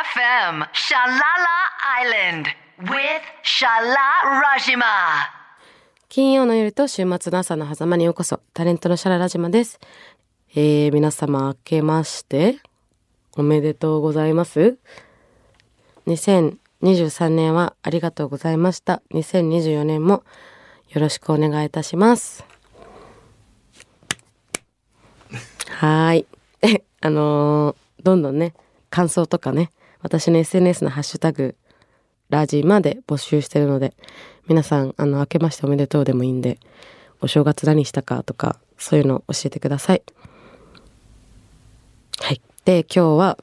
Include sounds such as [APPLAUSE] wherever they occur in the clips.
FM Shalala Island with Shala Rajima. 金曜の夜と週末の朝の狭間にようこそタレントのシャララジマです、えー、皆様明けましておめでとうございます。2023年はありがとうございました。2024年もよろしくお願いいたします。はい。[LAUGHS] あのーどんどんね感想とかね私の SNS のハッシュタグラジまで募集してるので皆さんあの明けましておめでとうでもいいんでお正月何したかとかそういうのを教えてください。はい。で今日は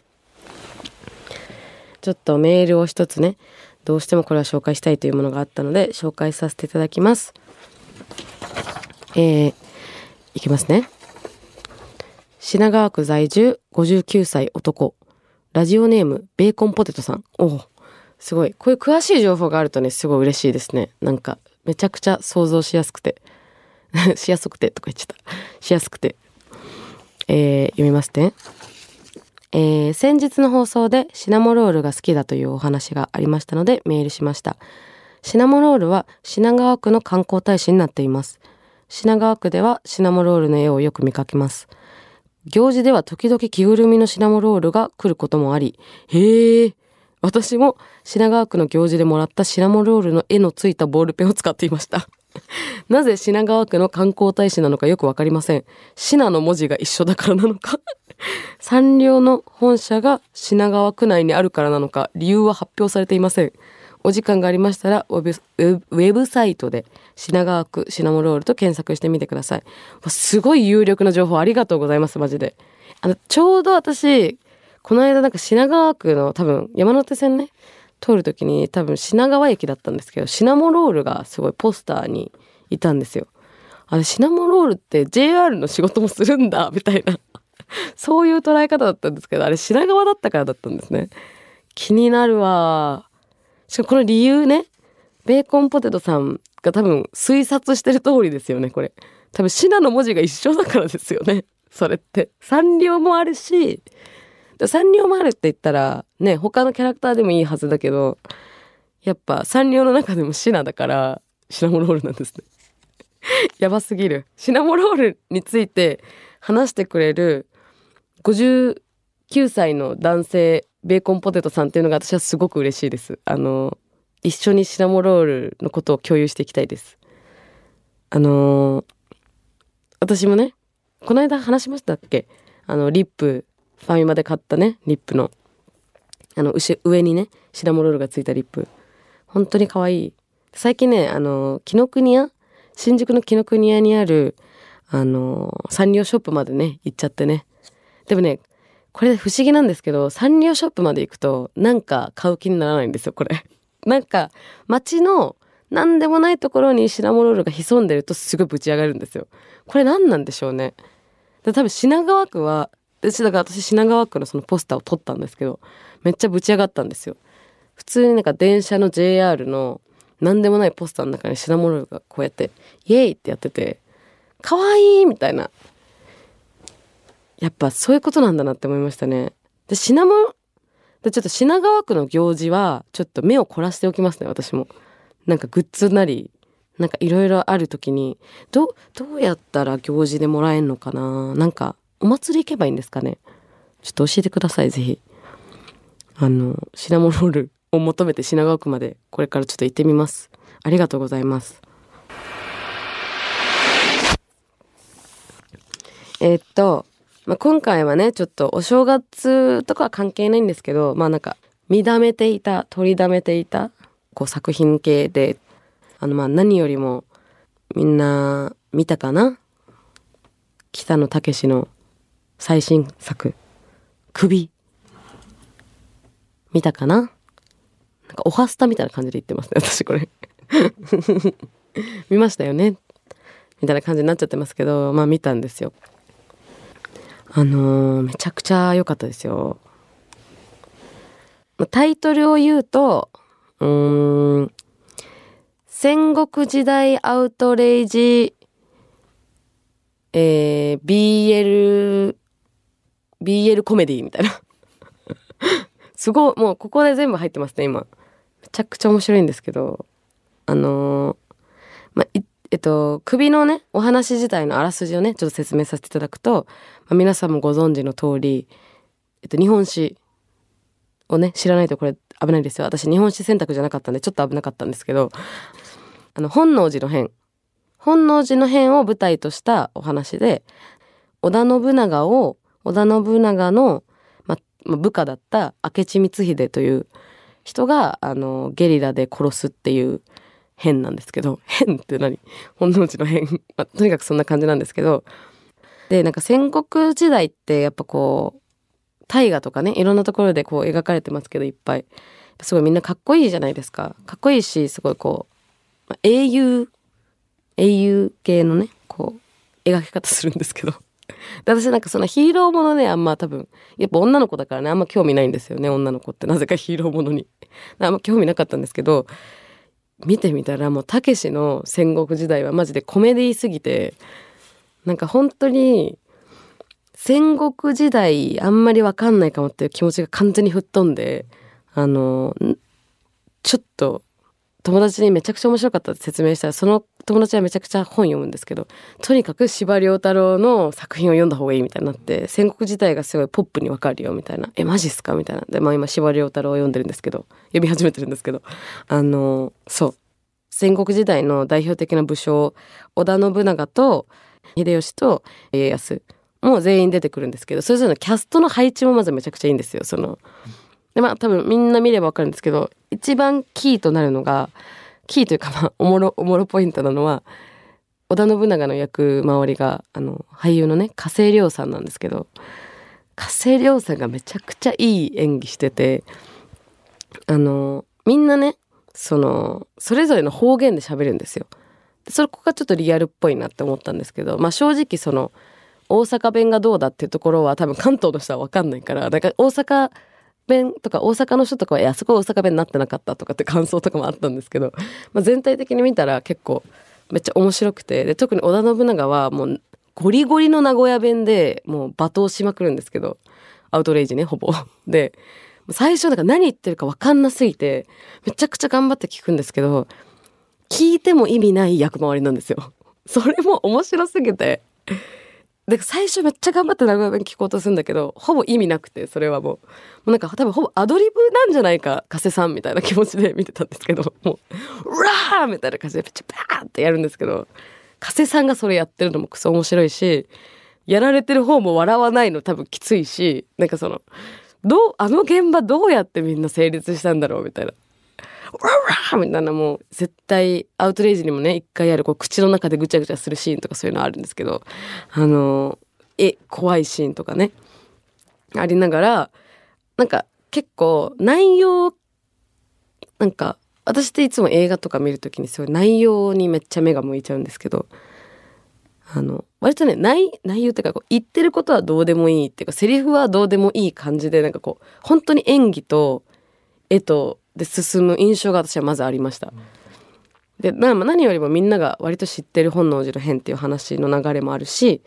ちょっとメールを一つねどうしてもこれは紹介したいというものがあったので紹介させていただきます。えー、いきますね。品川区在住59歳男。ラジオネームベーコンポテトさん。おおすごい。こういう詳しい情報があるとねすごい嬉しいですね。なんかめちゃくちゃ想像しやすくて。[LAUGHS] しやすくてとか言っちゃった。しやすくて。えー、読みますね。えー先日の放送でシナモロールが好きだというお話がありましたのでメールしました。シナモロールは品川区の観光大使になっています。品川区ではシナモロールの絵をよく見かけます。行事では時々着ぐるみのシナモロールが来ることもありへえ私も品川区の行事でもらったシナモロールの絵のついたボールペンを使っていました。[LAUGHS] なぜ品川区の観光大使なのかよくわかりません。品の文字が一緒だからなのか。サンリオの本社が品川区内にあるからなのか理由は発表されていません。お時間がありましたらウェブウェブサイトで品川区シナモロールと検索してみてください。すごい有力な情報ありがとうございますマジで。あのちょうど私この間なんか品川区の多分山手線ね通る時に多分品川駅だったんですけどシナモロールがすごいポスターにいたんですよ。あれシナモロールって JR の仕事もするんだみたいな。そういう捉え方だったんですけどあれ品川だったからだったんですね。気になるわしかもこの理由ね。ベーコンポテトさんが多分推察してる通りですよねこれ。多分シナの文字が一緒だからですよねそれって。サンリオもあるしでサンリオもあるって言ったらね他のキャラクターでもいいはずだけどやっぱサンリオの中でもシナだからシナモロールなんですね。[LAUGHS] やばすぎる。シナモロールについて話してくれる59歳の男性ベーコンポテトさんっていうのが私はすごく嬉しいです。あの一緒にシナモロールのことを共有していきたいです。あの私もねこの間話しましたっけ？あのリップファミマで買ったねリップの。あの上にねシナモロールがついたリップ。本当に可愛い。最近ねあの紀ノ国屋新宿の紀ノ国屋にあるあのサンリオショップまでね行っちゃってね。でもねこれ不思議なんですけどサンリオショップまで行くとなんか買う気にならないんですよこれ。[LAUGHS] なんか街の何でもないところにシナモロールが潜んでるとすごいぶち上がるんですよ。これ何なんでしょうね。多分品川区はでだから私品川区のそのポスターを撮ったんですけどめっちゃぶち上がったんですよ。普通になんか電車の JR の何でもないポスターの中にシナモロールがこうやってイエイってやってて可愛いみたいな。やっぱそういうことなんだなって思いましたね。でシナモでちょっと品川区の行事はちょっと目を凝らしておきますね私も。なんかグッズなりなんかいろいろある時にどどうやったら行事でもらえんのかな？なんかお祭り行けばいいんですかね？ちょっと教えてくださいぜひ。あのシナモロールを求めて品川区までこれからちょっと行ってみます。ありがとうございます。えーっと、まあ、今回はねちょっとお正月とかは関係ないんですけどまあなんか見だめていた取りだめていたこう作品系であのまあ何よりもみんな見たかな？北野武の最新作「首」見たかな？なんかおはスタみたいな感じで言ってますね私これ。[LAUGHS] 見ましたよね？みたいな感じになっちゃってますけどまあ見たんですよ。あのーめちゃくちゃ良かったですよタイトルを言うとうん戦国時代アウトレイジえー、BL BL コメディみたいな [LAUGHS] すごい、もうここで全部入ってますね、今。めちゃくちゃ面白いんですけど、あのーまあ、えっと、首のね、お話自体のあらすじをね、ちょっと説明させていただくと、まあ、皆さんもご存知の通り、えっと、日本史をね、知らないとこれ危ないですよ。私、日本史選択じゃなかったんで、ちょっと危なかったんですけど、あの、本能寺の変。本能寺の変を舞台としたお話で、織田信長を、織田信長の、ま、部下だった明智光秀という人が、あの、ゲリラで殺すっていう変なんですけど、[LAUGHS] 変って何？本能寺の変。[LAUGHS] まあ、とにかくそんな感じなんですけど、で、なんか戦国時代ってやっぱこう、大河とかね、いろんなところでこう描かれてますけど、いっぱい。すごいみんなかっこいいじゃないですか。かっこいいし、すごいこう、まあ、英雄、英雄系のね、こう、描き方するんですけど。[LAUGHS] で私なんかそのヒーローものね、あんま多分、やっぱ女の子だからね、あんま興味ないんですよね、女の子って。なぜかヒーローものに。あんま興味なかったんですけど、見てみたらもうたけしの戦国時代はマジでコメディすぎてなんか本当に戦国時代あんまりわかんないかもっていう気持ちが完全に吹っ飛んであのちょっと友達にめちゃくちゃ面白かったって説明したらその友達はめちゃくちゃ本読むんですけどとにかく司馬太郎の作品を読んだ方がいいみたいになって戦国時代がすごいポップにわかるよみたいな「えマジっすか?」みたいな。でまあ今司馬太郎を読んでるんですけど読み始めてるんですけど。あのそう。戦国時代の代表的な武将織田信長と秀吉と家康も全員出てくるんですけどそれぞれのキャストの配置もまずめちゃくちゃいいんですよ。そのでまあ多分みんな見ればわかるんですけど一番キーとなるのがキーというかまあおもろおもろポイントなのは織田信長の役周りがあの俳優のね加瀬亮さんなんですけど加瀬亮さんがめちゃくちゃいい演技しててあのみんなねそのそれぞれの方言で喋るんですよ。そこがちょっとリアルっぽいなって思ったんですけどまあ正直その大阪弁がどうだっていうところは多分関東の人は分かんないからだから大阪弁とか大阪の人とかは「いやそこは大阪弁になってなかった」とかって感想とかもあったんですけど、まあ、全体的に見たら結構めっちゃ面白くてで特に織田信長はもうゴリゴリの名古屋弁でもう罵倒しまくるんですけどアウトレイジねほぼ。で最初だから何言ってるか分かんなすぎてめちゃくちゃ頑張って聞くんですけど聞いても意味ない役回りなんですよ。それも面白すぎてで最初めっちゃ頑張って名古屋弁聞こうとするんだけどほぼ意味なくてそれはもうもうなんか多分ほぼアドリブなんじゃないか加瀬さんみたいな気持ちで見てたんですけどもう「うわー!」みたいな感じでめっちゃバーってやるんですけど加瀬さんがそれやってるのもクソ面白いしやられてる方も笑わないの多分きついしなんかそのどうあの現場どうやってみんな成立したんだろうみたいなわわみたいなもう絶対アウトレイジにもね一回あるこう口の中でぐちゃぐちゃするシーンとかそういうのあるんですけどあのえ怖いシーンとかねありながらなんか結構内容なんか私っていつも映画とか見るときにすごい内容にめっちゃ目が向いちゃうんですけどあの割とね内内容っていうかこう言ってることはどうでもいいっていうかセリフはどうでもいい感じでなんかこう本当に演技と絵とで進む印象が私はまずありました。で何よりもみんなが割と知ってる本能寺の変っていう話の流れもあるし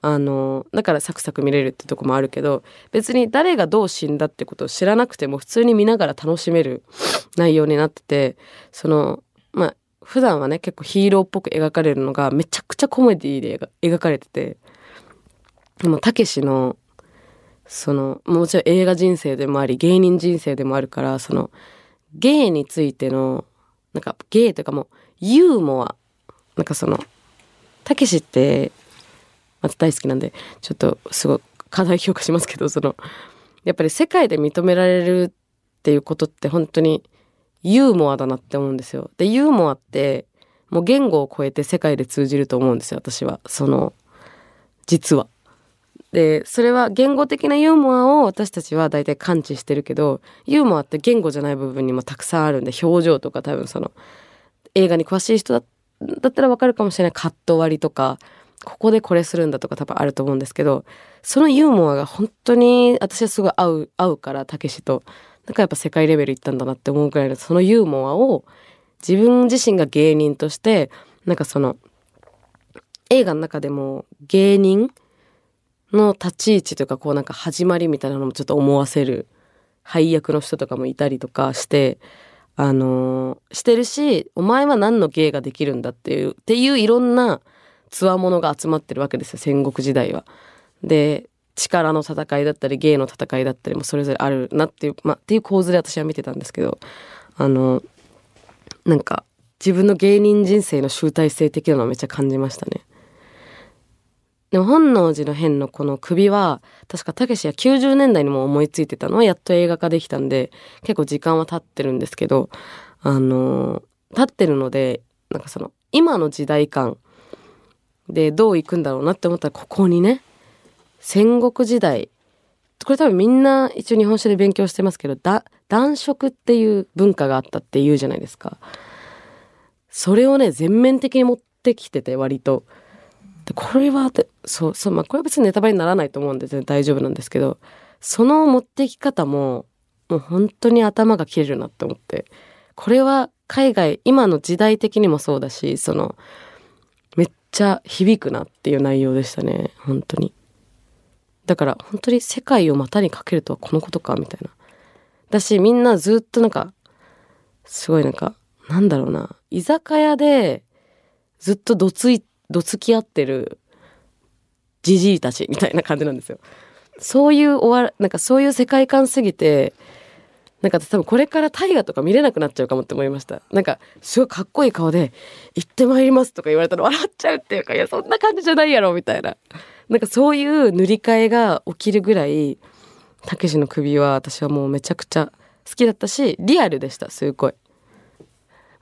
あのだからサクサク見れるってとこもあるけど別に誰がどう死んだってことを知らなくても普通に見ながら楽しめる内容になっててそのまあ普段はね結構ヒーローっぽく描かれるのがめちゃくちゃコメディで描かれててでもたけしのそのもちろん映画人生でもあり芸人人生でもあるからそのゲイについてのなんかゲイというかもうユーモアなんかそのたけしってまた大好きなんでちょっとすごい過大評価しますけどそのやっぱり世界で認められるっていうことって本当にユーモアだなって思うんですよ。でユーモアってもう言語を超えて世界で通じると思うんですよ私はその実は。でそれは言語的なユーモアを私たちは大体感知してるけどユーモアって言語じゃない部分にもたくさんあるんで表情とか多分その映画に詳しい人だったらわかるかもしれない。カット割りとかここでこれするんだとか多分あると思うんですけどそのユーモアが本当に私はすごい合う合うからたけしとだかやっぱ世界レベルいったんだなって思うくらいのそのユーモアを自分自身が芸人としてなんかその映画の中でも芸人の立ち位置というかこうなんか始まりみたいなのもちょっと思わせる配役の人とかもいたりとかして、あのーしてるし、お前は何の芸ができるんだっていう、っていういろんなつわものが集まってるわけですよ、戦国時代は。で、力の戦いだったり、芸の戦いだったりもそれぞれあるなっていう、まあ、っていう構図で私は見てたんですけど、あの、なんか、自分の芸人人生の集大成的なのをめっちゃ感じましたね。でも本能寺の変のこの首は確かたけしは90年代にも思いついてたのはやっと映画化できたんで結構時間は経ってるんですけどあの経ってるのでなんかその今の時代感でどういくんだろうなって思ったらここにね戦国時代これ多分みんな一応日本史で勉強してますけどだ男色っていう文化があったって言うじゃないですか。それをね全面的に持ってきてて割と。でこれはでそうそうまあこれは別にネタバレにならないと思うんで全然大丈夫なんですけどその持ってき方ももう本当に頭が切れるなって思ってこれは海外今の時代的にもそうだしそのめっちゃ響くなっていう内容でしたね本当に。だから本当に世界を股にかけるとはこのことかみたいな。だしみんなずっとなんかすごいなんかなんだろうな居酒屋でずっとどついどつき合ってるじじいたちみたいな感じなんですよ。そういう終わなんかそういう世界観すぎてなんか多分これから大河とか見れなくなっちゃうかもって思いました。なんかすごいかっこいい顔で「行ってまいります」とか言われたら笑っちゃうっていうかいやそんな感じじゃないやろみたいななんかそういう塗り替えが起きるぐらいたけしの首は私はもうめちゃくちゃ好きだったしリアルでしたすごい。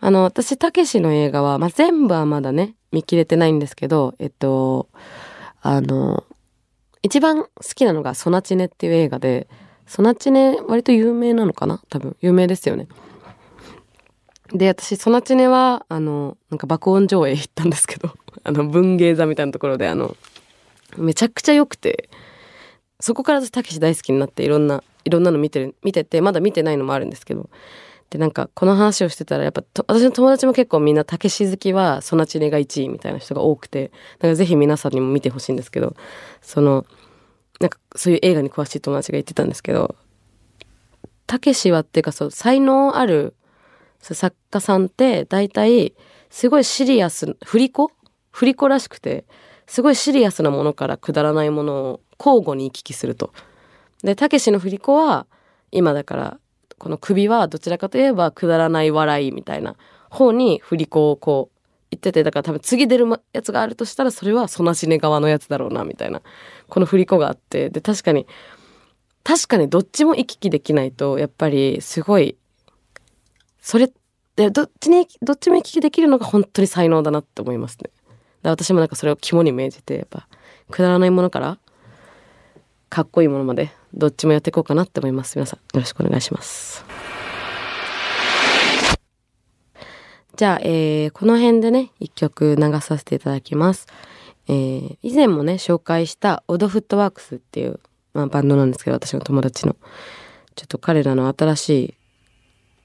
あの私たけしの映画は、まあ、全部はまだね見切れてないんですけどえっとあの一番好きなのが「ソナチネ」っていう映画でソナチネ割と有名なのかな？多分有名ですよね。で私ソナチネはあのなんか爆音上映行ったんですけど [LAUGHS] あの文芸座みたいなところであのめちゃくちゃ良くてそこから私たけし大好きになっていろんないろんなの見てる見ててまだ見てないのもあるんですけどでなんかこの話をしてたらやっぱ私の友達も結構みんなたけし好きはソナチネが1位みたいな人が多くてだからぜひ皆さんにも見てほしいんですけどそのなんかそういう映画に詳しい友達が言ってたんですけどたけしはっていうかそう才能ある作家さんって大体すごいシリアス振り子？振り子らしくてすごいシリアスなものからくだらないものを交互に行き来すると。でたけしの振り子は今だからこの首はどちらかといえばくだらない笑いみたいな方に振り子をこう言っててだから多分次出るやつがあるとしたらそれはソナシネ側のやつだろうなみたいなこの振り子があってで確かに確かにどっちも行き来できないとやっぱりすごいそれでどっちにどっちも行き来できるのが本当に才能だなって思いますね。私もなんかそれを肝に銘じてやっぱくだらないものからかっこいいものまでどっちもやっていこうかなって思います。皆さんよろしくお願いします。じゃあ、えー、この辺でね一曲流させていただきます、えー、以前もね紹介したオドフットワークスっていう、まあ、バンドなんですけど私の友達の。ちょっと彼らの新しい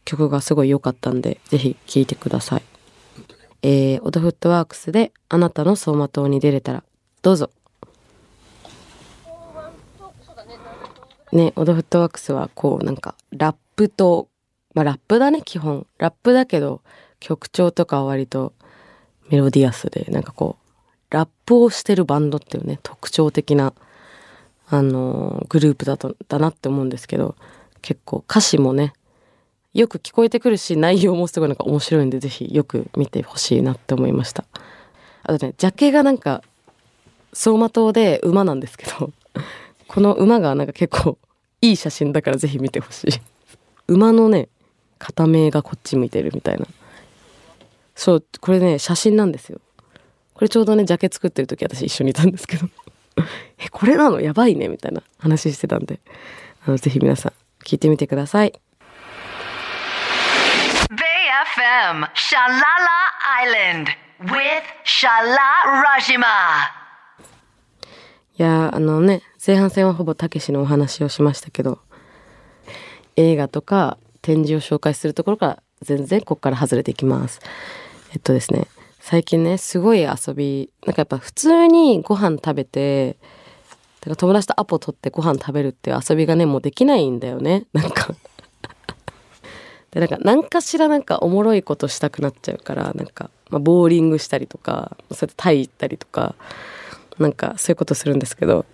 曲がすごい良かったんでぜひ聴いてください。えー、オドフットワークスであなたの走馬灯に出れたらどうぞねオドフットワークスはこうなんかラップとまあラップだね基本。ラップだけど曲調とかは割とメロディアスでなんかこうラップをしてるバンドっていうね特徴的なあのーグループだとだなって思うんですけど結構歌詞もねよく聞こえてくるし内容もすごいなんか面白いんでぜひよく見てほしいなって思いました。あとねジャケがなんか走馬灯で馬なんですけどこの馬がなんか結構いい写真だからぜひ見てほしい。馬のね片目がこっち向いてるみたいな。そうこれね写真なんですよ。これちょうどねジャケ作ってる時私一緒にいたんですけど。[LAUGHS] えこれなの？やばいねみたいな話してたんで。あのぜひ皆さん聞いてみてください。BFM Shalala Island with Shala Rajima. いやあのね前半戦はほぼたけしのお話をしましたけど映画とか展示を紹介するところから全然ここから外れていきます。えっとですね最近ねすごい遊びなんかやっぱ普通にご飯食べてだから友達とアポ取ってご飯食べるっていう遊びがねもうできないんだよね。なんか。[LAUGHS] でなんか何かしらなんかおもろいことしたくなっちゃうからなんか、まあ、ボーリングしたりとかそうやってタイ行ったりとかなんかそういうことするんですけど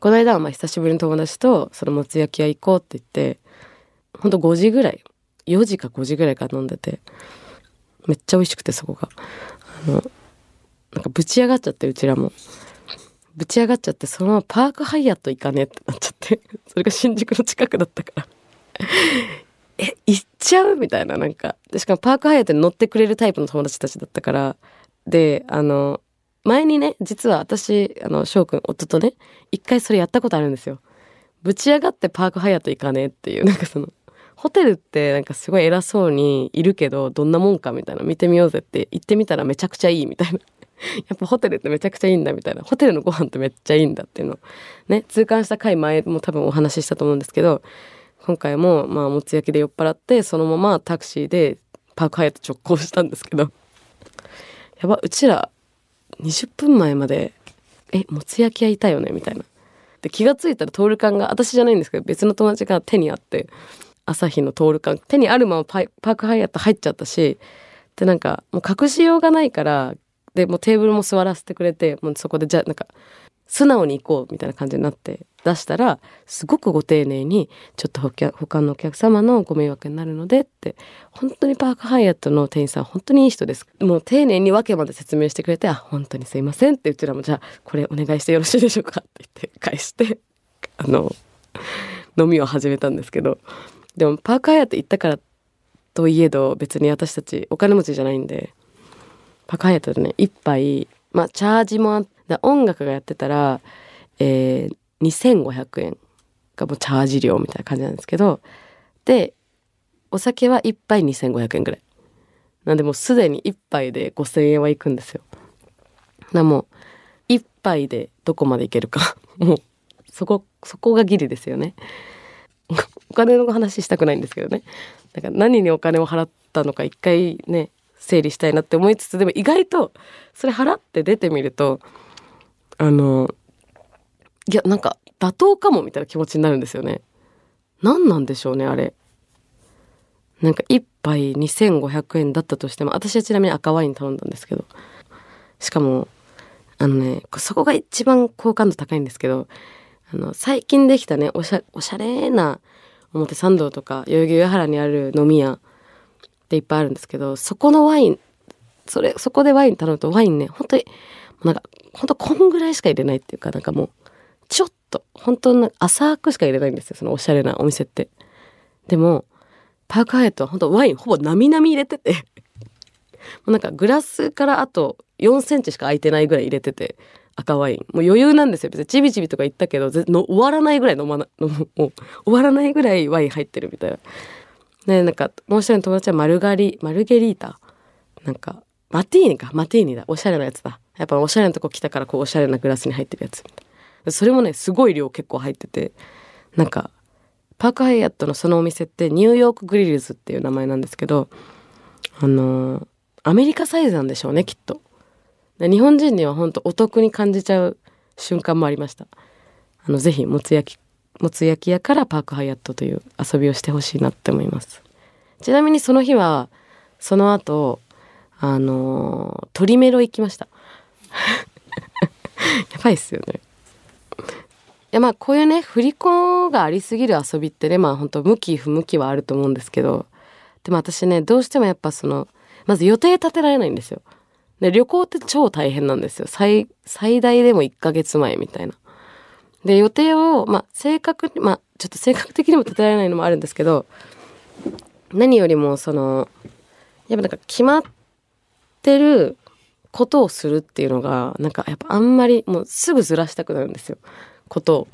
この間はまあ久しぶりに友達とそのもつ焼き屋行こうって言ってほんと5時ぐらい4時か5時ぐらいから飲んでてめっちゃ美味しくてそこが。あのなんかぶち上がっちゃってうちらも。ぶち上がっちゃってそのままパークハイアット行かねってなっちゃってそれが新宿の近くだったから。え行っちゃうみたいななんか。でしかもパークハイアットに乗ってくれるタイプの友達たちだったから。であの前にね実は私あの翔くん夫とね一回それやったことあるんですよ。ぶち上がってパークハイアット行かねっていうなんかそのホテルってなんかすごい偉そうにいるけどどんなもんかみたいな見てみようぜって行ってみたらめちゃくちゃいいみたいな。[LAUGHS] やっぱホテルってめちゃくちゃいいんだみたいな。ホテルのご飯ってめっちゃいいんだっていうの。ね痛感した回前も多分お話ししたと思うんですけど今回もまあもつ焼きで酔っ払ってそのままタクシーでパークハイアット直行したんですけど。やばうちら20分前までえもつ焼き屋いたよね？みたいな。で気が付いたらトール缶が私じゃないんですけど別の友達が手にあって朝日のトール缶手にあるままパークハイアット入っちゃったしでなんかもう隠しようがないからでもうテーブルも座らせてくれてもうそこでじゃあなんか素直に行こうみたいな感じになって出したらすごくご丁寧にちょっと他のお客様のご迷惑になるのでって本当にパークハイアットの店員さん本当にいい人です。もう丁寧に訳まで説明してくれてあ本当にすいませんってうちらもじゃあこれお願いしてよろしいでしょうかって言って返して [LAUGHS] あの飲みを始めたんですけど。でもパークハイアット行ったからといえど別に私たちお金持ちじゃないんでパークハイアットでね一杯まあチャージもあって音楽がやってたら、えー、2500円がもうチャージ料みたいな感じなんですけどでお酒は1杯2500円ぐらい。なんでもうすでに1杯で5000円はいくんですよ。なもう1杯でどこまでいけるか。[LAUGHS] もうそこそこがギリですよね。[LAUGHS] お金の話したくないんですけどね。だから何にお金を払ったのか一回ね整理したいなって思いつつでも意外とそれ払って出てみるとあのいやなんか妥当かもみたいな気持ちになるんですよね。何なんでしょうねあれ。なんか1杯2500円だったとしても私はちなみに赤ワイン頼んだんですけど。しかもあのねそこが一番好感度高いんですけどあの最近できたねおしゃおしゃれな表参道とか代々木上原にある飲み屋ていっぱいあるんですけどそこのワインそれそこでワイン頼むとワインね本当になんか本当こんぐらいしか入れないっていうかなんかもうちょっと本当に浅くしか入れないんですよそのおしゃれなお店って。でもパークハイアットは本当ワインほぼなみなみ入れててもう [LAUGHS] なんかグラスからあと4センチしか空いてないぐらい入れてて赤ワイン。もう余裕なんですよ別に。ちびちびとか言ったけどの終わらないぐらい飲まなもう終わらないぐらいワイン入ってるみたいな。でなんかもう一人の友達はマルガリマルゲリータ。なんかマティーニか。マティーニだ。おしゃれなやつだ。やっぱおしゃれなとこ来たからこうおしゃれなグラスに入ってるやつ。それもねすごい量結構入ってて。なんかパークハイアットのそのお店ってニューヨークグリルズっていう名前なんですけどあのー、アメリカサイズなんでしょうねきっと。日本人には本当お得に感じちゃう瞬間もありました。あのぜひもつ焼きもつ焼き屋からパークハイアットという遊びをしてほしいなって思います。ちなみにその日はその後あのトリメロ行きました。[LAUGHS] やばいっすよね。いやまあこういうね振り子がありすぎる遊びってねまあ本当向き不向きはあると思うんですけど。でも私ねどうしてもやっぱそのまず予定立てられないんですよ。で旅行って超大変なんですよ。最最大でも1ヶ月前みたいな。で予定をまあ正確にまちょっと正確的にも立てられないのもあるんですけど何よりもそのやっぱなんか決まってることをするっていうのがなんかやっぱあんまりもうすぐずらしたくなるんですよことを。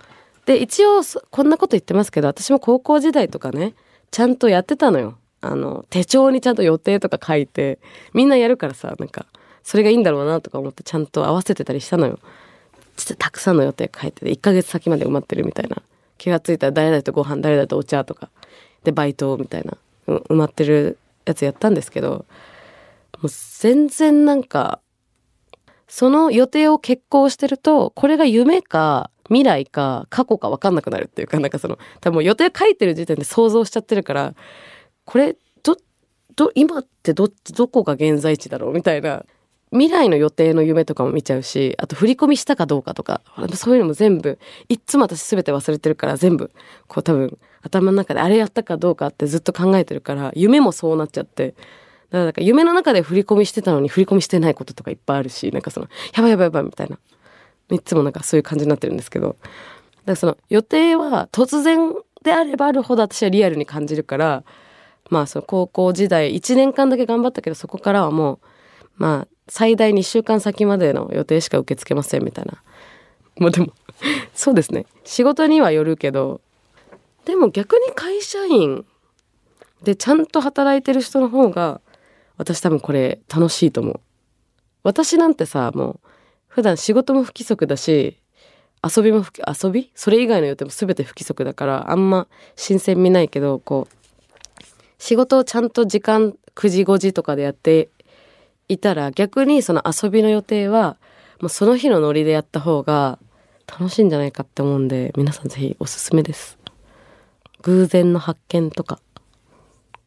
で一応こんなこと言ってますけど私も高校時代とかねちゃんとやってたのよ。あの手帳にちゃんと予定とか書いてみんなやるからさなんかそれがいいんだろうなとか思ってちゃんと合わせてたりしたのよ。ちょっとたくさんの予定書いてて1ヶ月先まで埋まってるみたいな気がついたら誰々とご飯誰々とお茶とかでバイトみたいな埋まってるやつやったんですけどもう全然なんかその予定を決行してると、これが夢か未来か過去か分かんなくなるっていうか、なんかその、多分予定書いてる時点で想像しちゃってるから、これ、ど、ど、今ってど、どこが現在地だろうみたいな。未来の予定の夢とかも見ちゃうし、あと振り込みしたかどうかとか、そういうのも全部、いっつも私全て忘れてるから全部、こう多分頭の中であれやったかどうかってずっと考えてるから、夢もそうなっちゃって、だからなんか夢の中で振り込みしてたのに振り込みしてないこととかいっぱいあるし、なんかその、やばいやばいやばいみたいな。いつもなんかそういう感じになってるんですけど。だからその予定は突然であればあるほど私はリアルに感じるから、まあその高校時代1年間だけ頑張ったけどそこからはもう、まあ最大2週間先までの予定しか受け付けませんみたいな。まあでも、そうですね。仕事にはよるけど、でも逆に会社員でちゃんと働いてる人の方が私多分これ楽しいと思う。私なんてさ、もう普段仕事も不規則だし、遊びも遊び？それ以外の予定も全て不規則だからあんま新鮮味ないけど、こう、仕事をちゃんと時間9時5時とかでやっていたら逆にその遊びの予定はもうその日のノリでやった方が楽しいんじゃないかって思うんで皆さんぜひおすすめです。偶然の発見とか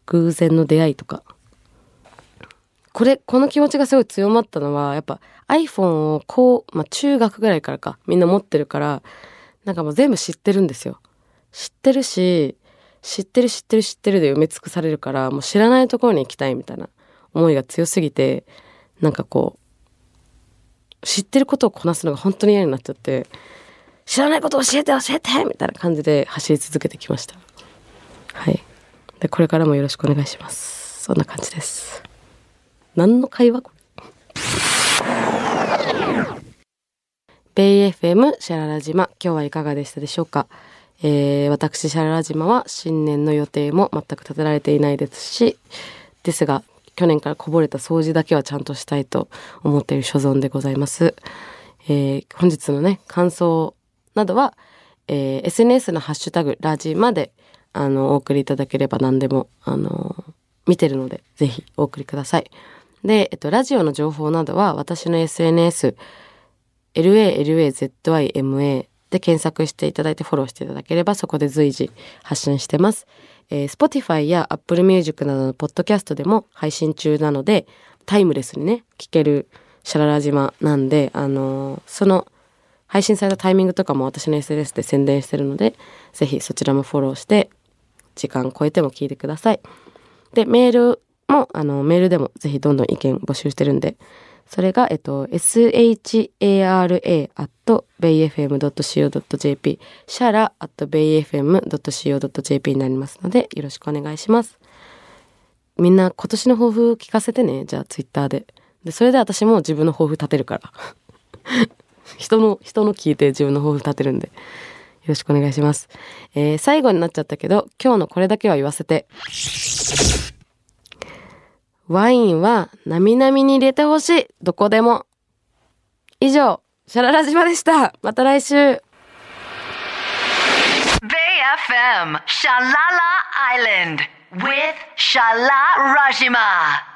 偶然の出会いとかこれ、この気持ちがすごい強まったのは、やっぱ iPhone をこう、まあ中学ぐらいからか、みんな持ってるから、なんかもう全部知ってるんですよ。知ってるし、知ってる知ってる知ってるで埋め尽くされるから、もう知らないところに行きたいみたいな思いが強すぎて、なんかこう、知ってることをこなすのが本当に嫌になっちゃって、知らないこと教えて教えてみたいな感じで走り続けてきました。はい。で、これからもよろしくお願いします。そんな感じです。何の会話これ？ベイ FM シャララ島今日はいかがでしたでしょうか、えー、私シャララ島は新年の予定も全く立てられていないですしですが去年からこぼれた掃除だけはちゃんとしたいと思っている所存でございます、えー、本日のね感想などは、えー、SNS のハッシュタグラジまであのお送りいただければ何でもあの見てるのでぜひお送りくださいで、えっと、ラジオの情報などは私の SNS、LALAZYMA で検索していただいてフォローしていただければそこで随時発信してます。えー、Spotify や Apple Music などのポッドキャストでも配信中なので、タイムレスにね、聞けるシャララ島なんで、あのー、その配信されたタイミングとかも私の SNS で宣伝してるので、ぜひそちらもフォローして、時間超えても聞いてください。で、メールも、あの、メールでもぜひどんどん意見募集してるんで、それが、えっと、shara.bayfm.co.jp、シャラ .bayfm.co.jp になりますので、よろしくお願いします。みんな今年の抱負聞かせてね、じゃあツイッターで。で、それで私も自分の抱負立てるから。[LAUGHS] 人の、人の聞いて自分の抱負立てるんで。よろしくお願いします。えー、最後になっちゃったけど、今日のこれだけは言わせて。ワインはなみなみに入れてほしい。どこでも。以上、シャララ島でした。また来週。BFM シャララ Island with シャララ島